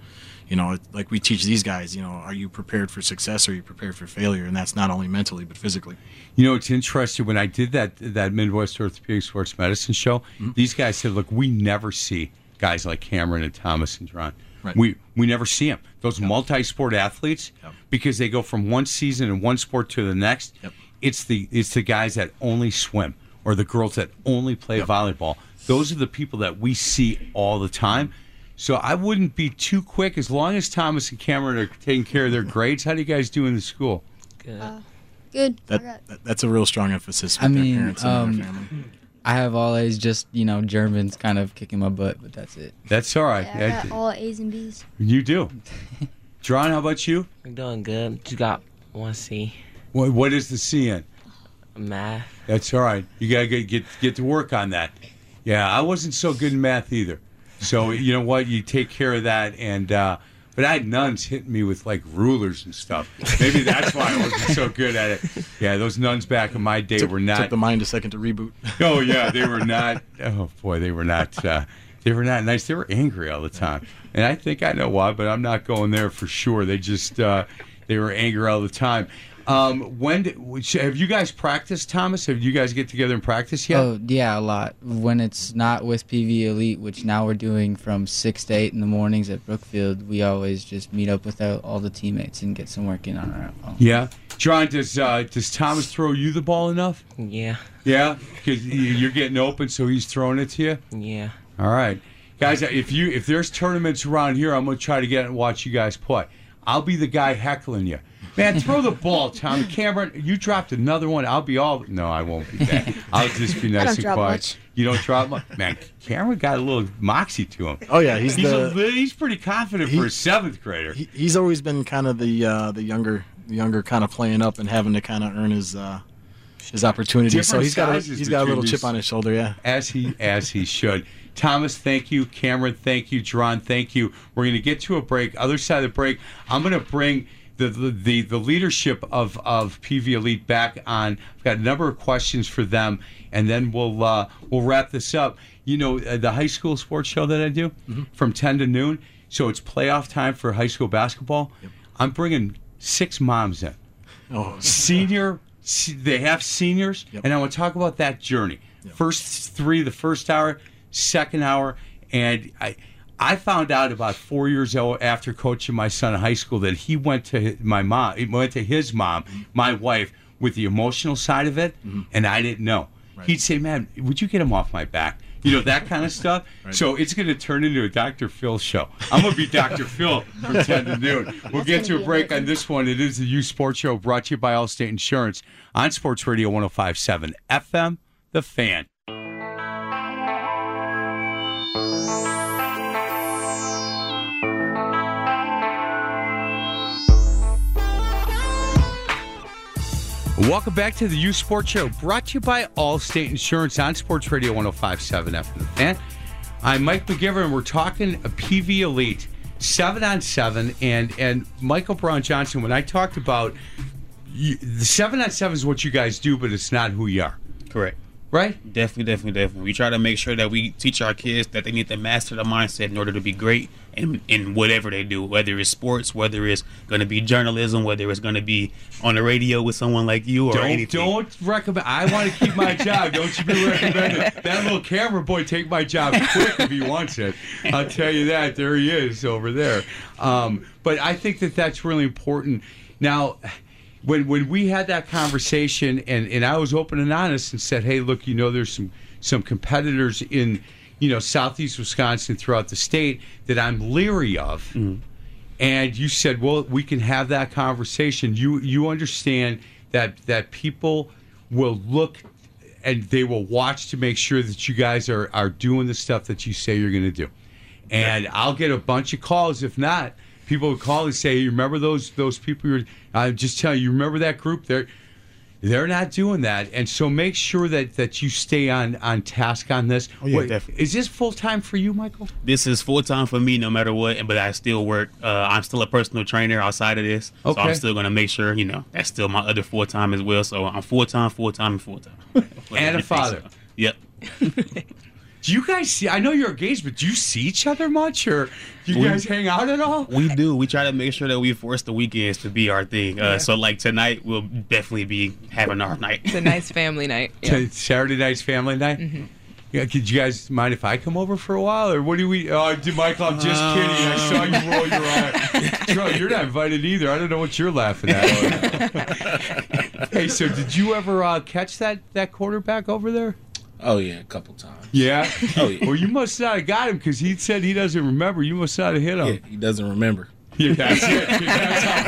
you know, like we teach these guys, you know, are you prepared for success or are you prepared for failure? And that's not only mentally but physically. You know, it's interesting when I did that that Midwest Orthopedic Sports Medicine show. Mm-hmm. These guys said, "Look, we never see guys like Cameron and Thomas and John. Right. We we never see them. Those multi-sport athletes Yep. because they go from one season in one sport to the next. Yep. It's the it's the guys that only swim or the girls that only play volleyball. Those are the people that we see all the time. So I wouldn't be too quick as long as Thomas and Cameron are taking care of their grades. How do you guys do in the school? Good. Good. That, that that's a real strong emphasis with I their mean, parents and um, their family. I have always just you know Germans kind of kicking my butt, but that's it. That's all right. yeah, I got all A's and B's. you do. John, how about you? We're doing good. Just got one C. What, what is the C in? Math. That's all right. You gotta get, get get to work on that. Yeah, I wasn't so good in math either. So you know what? You take care of that. And uh, but I had nuns hitting me with like rulers and stuff. Maybe that's why I wasn't so good at it. Yeah, those nuns back in my day took, were not. took the mind a second to reboot. Oh yeah, they were not. Oh boy, they were not. Uh, they were not nice. They were angry all the time, and I think I know why, but I'm not going there for sure. They just uh, they were angry all the time. Um, when did, which, have you guys practiced, Thomas? Have you guys get together and practice yet? Oh yeah, a lot. When it's not with PV Elite, which now we're doing from six to eight in the mornings at Brookfield, we always just meet up with our, all the teammates and get some work in on our own. Yeah, John. Does uh, does Thomas throw you the ball enough? Yeah. Yeah, because you're getting open, so he's throwing it to you. Yeah. All right, guys. If you if there's tournaments around here, I'm gonna try to get and watch you guys play. I'll be the guy heckling you. Man, throw the ball, Tom. Cameron, you dropped another one. I'll be all. No, I won't be that. I'll just be nice and quiet. much. You don't drop much. Man, Cameron got a little moxie to him. Oh yeah, he's, He's, the a, he's pretty confident for a seventh grader. he, he's always been kind of the uh, the younger the younger kind of playing up and having to kind of earn his uh, his opportunity. so he's got a, he's got a little chip on his shoulder. Yeah. as he as he should. Thomas, thank you. Cameron, thank you. John, thank you. We're going to get to a break. Other side of the break, I'm going to bring the the, the, the leadership of, of PV Elite back on. I've got a number of questions for them, and then we'll uh, we'll wrap this up. You know, uh, the high school sports show that I do from 10 to noon. So it's playoff time for high school basketball. I'm bringing six moms in Oh, senior se- they have seniors Yep. and i want to talk about that journey first three the first hour second hour and i i found out about four years after coaching my son in high school that he went to my mom he went to his mom my wife with the emotional side of it and i didn't know he'd say man would you get him off my back you know that kind of stuff. So it's going to turn into a Dr. Phil show. I'm going to be Dr. Phil from 10 to noon. We'll get to a break on this one. It is the Youth Sports Show brought to you by Allstate Insurance on Sports Radio 1057 FM, The Fan. Welcome back to the Youth Sports Show, brought to you by Allstate Insurance on Sports Radio 1057 FM. The Fan. I'm Mike McGivern. We're talking a PV Elite, seven on seven, and and Michael Brown Johnson. When I talked about you, the seven on seven is what you guys do, but it's not who you are, Correct. Right? Definitely, definitely, definitely. We try to make sure that we teach our kids that they need to master the mindset in order to be great in, in whatever they do, whether it's sports, whether it's going to be journalism, whether it's going to be on the radio with someone like you or Don't anything. don't recommend. I want to keep my job. Don't you be recommending that little camera boy take my job quick if he wants it. I'll tell you that. There he is over there. Um, but I think that that's really important. Now, when when we had that conversation and and I was open and honest and said, hey, look, you know, there's some some competitors in you know southeast Wisconsin throughout the state that I'm leery of mm-hmm. and you said, "Well, we can have that conversation." You you understand that that people will look and they will watch to make sure that you guys are are doing the stuff that you say you're going to do. And I'll get a bunch of calls. If not, people will call and say, "You remember those those people?" You're, I'm just telling you, you remember that group? They're they're not doing that, and so make sure that that you stay on on task on this. Oh, yeah, Wait, definitely. Is this full time for you, Michael? This is full time for me, no matter what. But I still work. Uh, I'm still a personal trainer outside of this, so Okay. I'm still going to make sure you know that's still my other full time as well. So I'm full time, full time, and full time. And a father. Yep. Do you guys see? I know you're engaged, but do you see each other much, or do you We- guys hang out at all? We do. We try to make sure that we force the weekends to be our thing. Uh, So like tonight, we'll definitely be having our night. It's a nice family night. Yeah. Saturday night's family night. Mm-hmm. Yeah, could you guys mind if I come over for a while, or what do we? Oh, dude, Michael, I'm just kidding. I saw you roll your eye. Joe, you're not invited either. I don't know what you're laughing at. hey, so did you ever uh, catch that that quarterback over there? Oh yeah, a couple times. Yeah. Oh, yeah. Well, you must not have got him because he said he doesn't remember. You must not have hit him. Yeah, he doesn't remember. Yeah, that's it. That's how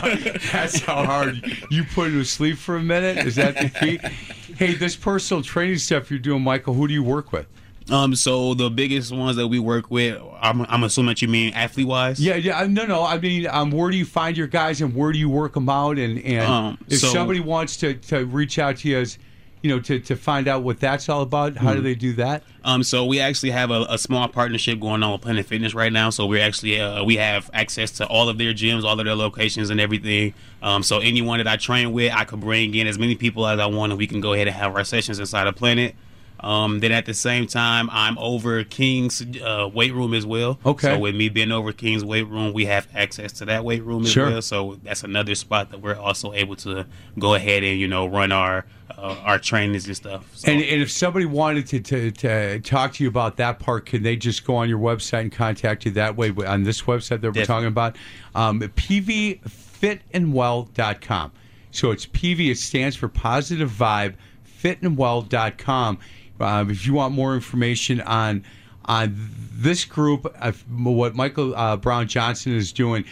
hard. That's how hard you put him to sleep for a minute. Is that the key? Hey, this personal training stuff you're doing, Michael. Who do you work with? Um, so the biggest ones that we work with, I'm, I'm assuming that you mean athlete wise. Yeah, yeah. No, no. I mean, um, where do you find your guys, and where do you work them out? And and Um, if so- somebody wants to to reach out to you as you know to to find out what that's all about, how do Mhm. they do that? Um, so we actually have a, a small partnership going on with Planet Fitness right now. So we're actually uh, we have access to all of their gyms, all of their locations, and everything. Um, so anyone that I train with, I could bring in as many people as I want, and we can go ahead and have our sessions inside of Planet. Um, then at the same time, I'm over King's uh, weight room as well. Okay. So with me being over King's weight room, we have access to that weight room as Sure. well. So that's another spot that we're also able to go ahead and you know run our uh, our trainings and stuff. So- And, and if somebody wanted to, to, to talk to you about that part, can they just go on your website and contact you that way on this website that we're Definitely. talking about? Um, PVFitandwell.com. So it's PV, it stands for Positive Vibe, fitandwell.com. Um, if you want more information on on this group, uh, what Michael uh, Brown Johnson is doing,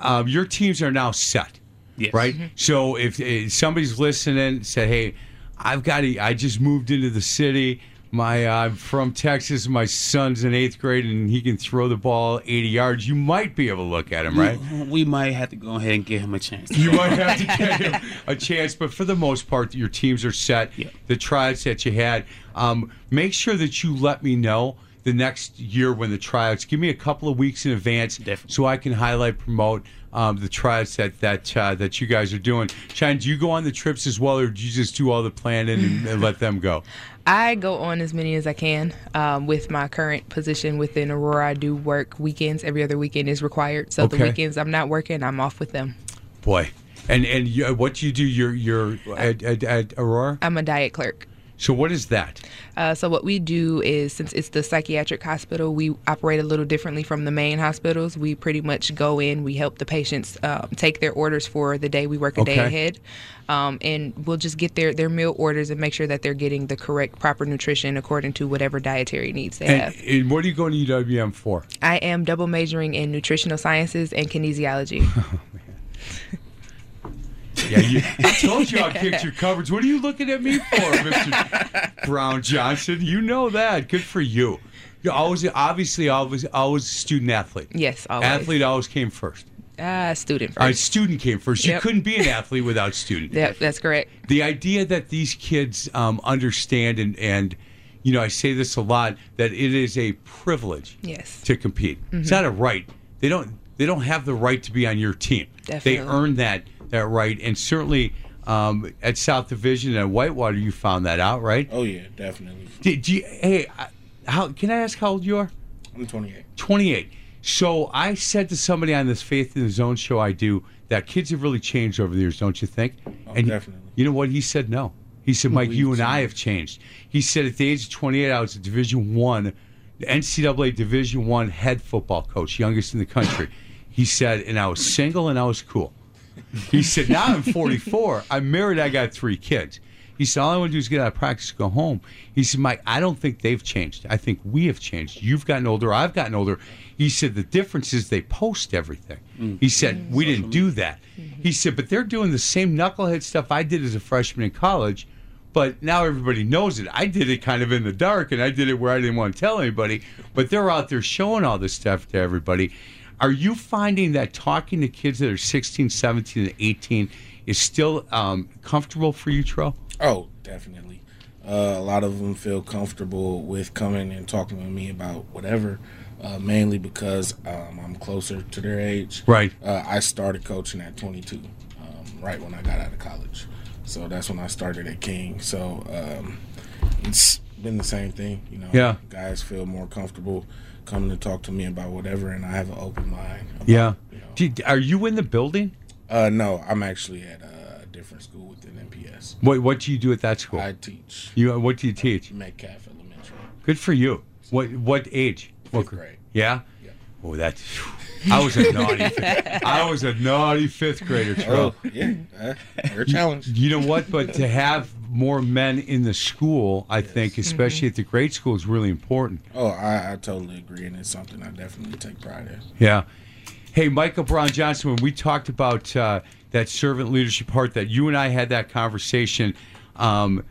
um, your teams are now set. Yes. Right. So if, if somebody's listening, said, "Hey, I've got to. I just moved into the city. My uh, I'm from Texas. My son's in eighth grade, and he can throw the ball 80 yards. You might be able to look at him, right? We, we might have to go ahead and give him a chance. You might have to get him a chance, but for the most part, your teams are set. Yeah. The tryouts that you had, um, make sure that you let me know the next year when the tryouts. Give me a couple of weeks in advance, Definitely. so I can highlight, promote um, the tryouts that that uh, that you guys are doing. Shine, do you go on the trips as well, or do you just do all the planning and, and let them go? I go on as many as I can. Um, with my current position within Aurora, I do work weekends. Every other weekend is required. So Okay. the weekends I'm not working, I'm off with them. Boy, and and you, what do you do? You're you're at, at, at Aurora. I'm a diet clerk. So what is that? Uh, so what we do is, since it's the psychiatric hospital, we operate a little differently from the main hospitals. We pretty much go in, we help the patients um, take their orders for the day. We work a day ahead, um, and we'll just get their their meal orders and make sure that they're getting the correct, proper nutrition according to whatever dietary needs they And, have. and what are you going to UWM for? I am double majoring in nutritional sciences and kinesiology. Yeah, you, I told you I kicked your coverage. What are you looking at me for, Mr. Brown Johnson? You know that. Good for you. You're always, obviously, always, always student athlete. yes, always. Athlete always came first. Uh, student Uh, first. student came first. You couldn't be an athlete without student. yeah, that's correct. The idea that these kids um, understand and, and, you know, I say this a lot that it is a privilege Yes. to compete. It's Mm-hmm. not a right. They don't. They don't have the right to be on your team. Definitely. They earn that that right, and certainly um, at South Division and Whitewater, you found that out, right? Oh yeah, definitely. Did you? Hey, how can I ask how old you are? I'm 28. 28. So I said to somebody on this Faith in the Zone show I do that kids have really changed over the years, don't you think? Oh, and definitely. You know what? He said no. He said, Mike, you and I have changed. He said at the age of 28, I was a Division One, NCAA Division One head football coach, youngest in the country. He said, and I was single and I was cool. He said, now I'm 44. I'm married. I got three kids. He said, all I want to do is get out of practice, go home. He said, Mike, I don't think they've changed. I think we have changed. You've gotten older. I've gotten older. He said, the difference is they post everything. Mm. He said, mm. we didn't do that. He said, but they're doing the same knucklehead stuff I did as a freshman in college. But now everybody knows it. I did it kind of in the dark, and I did it where I didn't want to tell anybody. But they're out there showing all this stuff to everybody. Are you finding that talking to kids that are 16, 17, and 18 is still um, comfortable for you, Tro? Oh, definitely. Uh, a lot of them feel comfortable with coming and talking with me about whatever, uh, mainly because um, I'm closer to their age. Right. Uh, I started coaching at 22, um, right when I got out of college. So that's when I started at King. So um, it's been the same thing, you know. Yeah. Guys feel more comfortable coming to talk to me about whatever, and I have an open mind. about, Yeah. You know. Are you in the building? Uh, no, I'm actually at a different school within MPS. What What do you do at that school? I teach you What do you teach? Metcalfe Elementary. Good for you. What What age? What Fifth grade. Yeah. Oh, that's. I was a naughty. Fifth, I was a naughty fifth grader. Oh, yeah. Uh, you're challenged. You know what? But to have more men in the school, I think, especially at the grade school, is really important. Oh, I, I totally agree, and it's something I definitely take pride in. Yeah. Hey, Michael Brown Johnson, when we talked about uh, that servant leadership part, that you and I had that conversation. Um,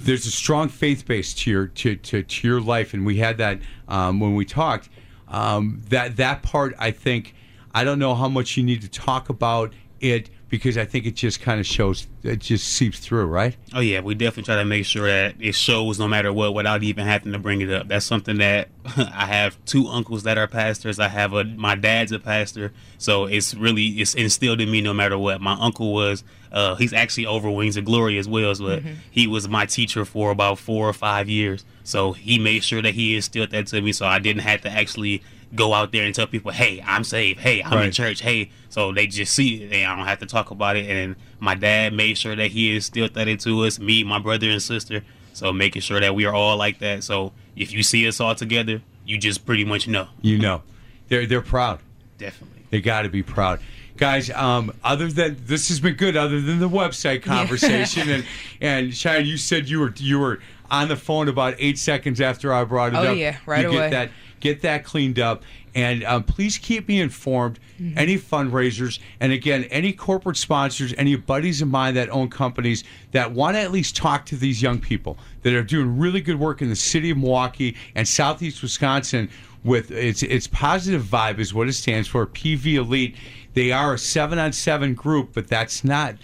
there's a strong faith base to your to, to, to your life, and we had that um, when we talked. Um, that that part, I think, I don't know how much you need to talk about it because I think it just kind of shows, it just seeps through, right? Oh yeah, we definitely try to make sure that it shows no matter what, without even having to bring it up. That's something that I have two uncles that are pastors. I have a my dad's a pastor, so it's really it's instilled in me no matter what. My uncle was uh, he's actually over Wings of Glory as well, but he was my teacher for about four or five years. So he made sure that he instilled that to me, so I didn't have to actually go out there and tell people, "Hey, I'm saved. Hey, I'm in church. Hey." So they just see it, and I don't have to talk about it. And my dad made sure that he instilled that into us, me, my brother, and sister. So making sure that we are all like that. So if you see us all together, you just pretty much know. You know, they're they're proud. Definitely. They got to be proud. Guys, um, other than this has been good, other than the website conversation, and and Shine, you said you were you were on the phone about eight seconds after I brought it up. Oh, up. yeah, right you away. Get that get that cleaned up, And um, please keep me informed. Any fundraisers, and again, any corporate sponsors, any buddies of mine that own companies that want to at least talk to these young people that are doing really good work in the city of Milwaukee and Southeast Wisconsin. With its its positive vibe is what it stands for. PV Elite. They are a seven on seven group, but that's not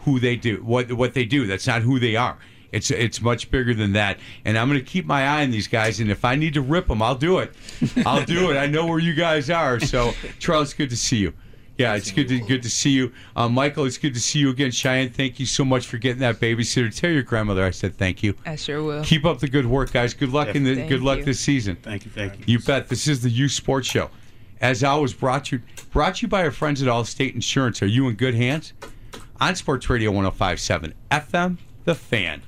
who they do. What what they do. That's not who they are. It's it's much bigger than that, and I'm going to keep my eye on these guys. And if I need to rip them, I'll do it. I'll do it. I know where you guys are. So, Charles, good to see you. Yeah, it's good to good to see you, uh, Michael. It's good to see you again, Cheyenne. Thank you so much for getting that babysitter. Tell your grandmother I said thank you. I sure will. Keep up the good work, guys. Good luck in the Thank good luck you. this season. Thank you, thank you. You bet. This is the Youth Sports Show. As always, brought you brought you by our friends at Allstate Insurance. Are you in good hands? On Sports Radio 105.7 FM, The Fan.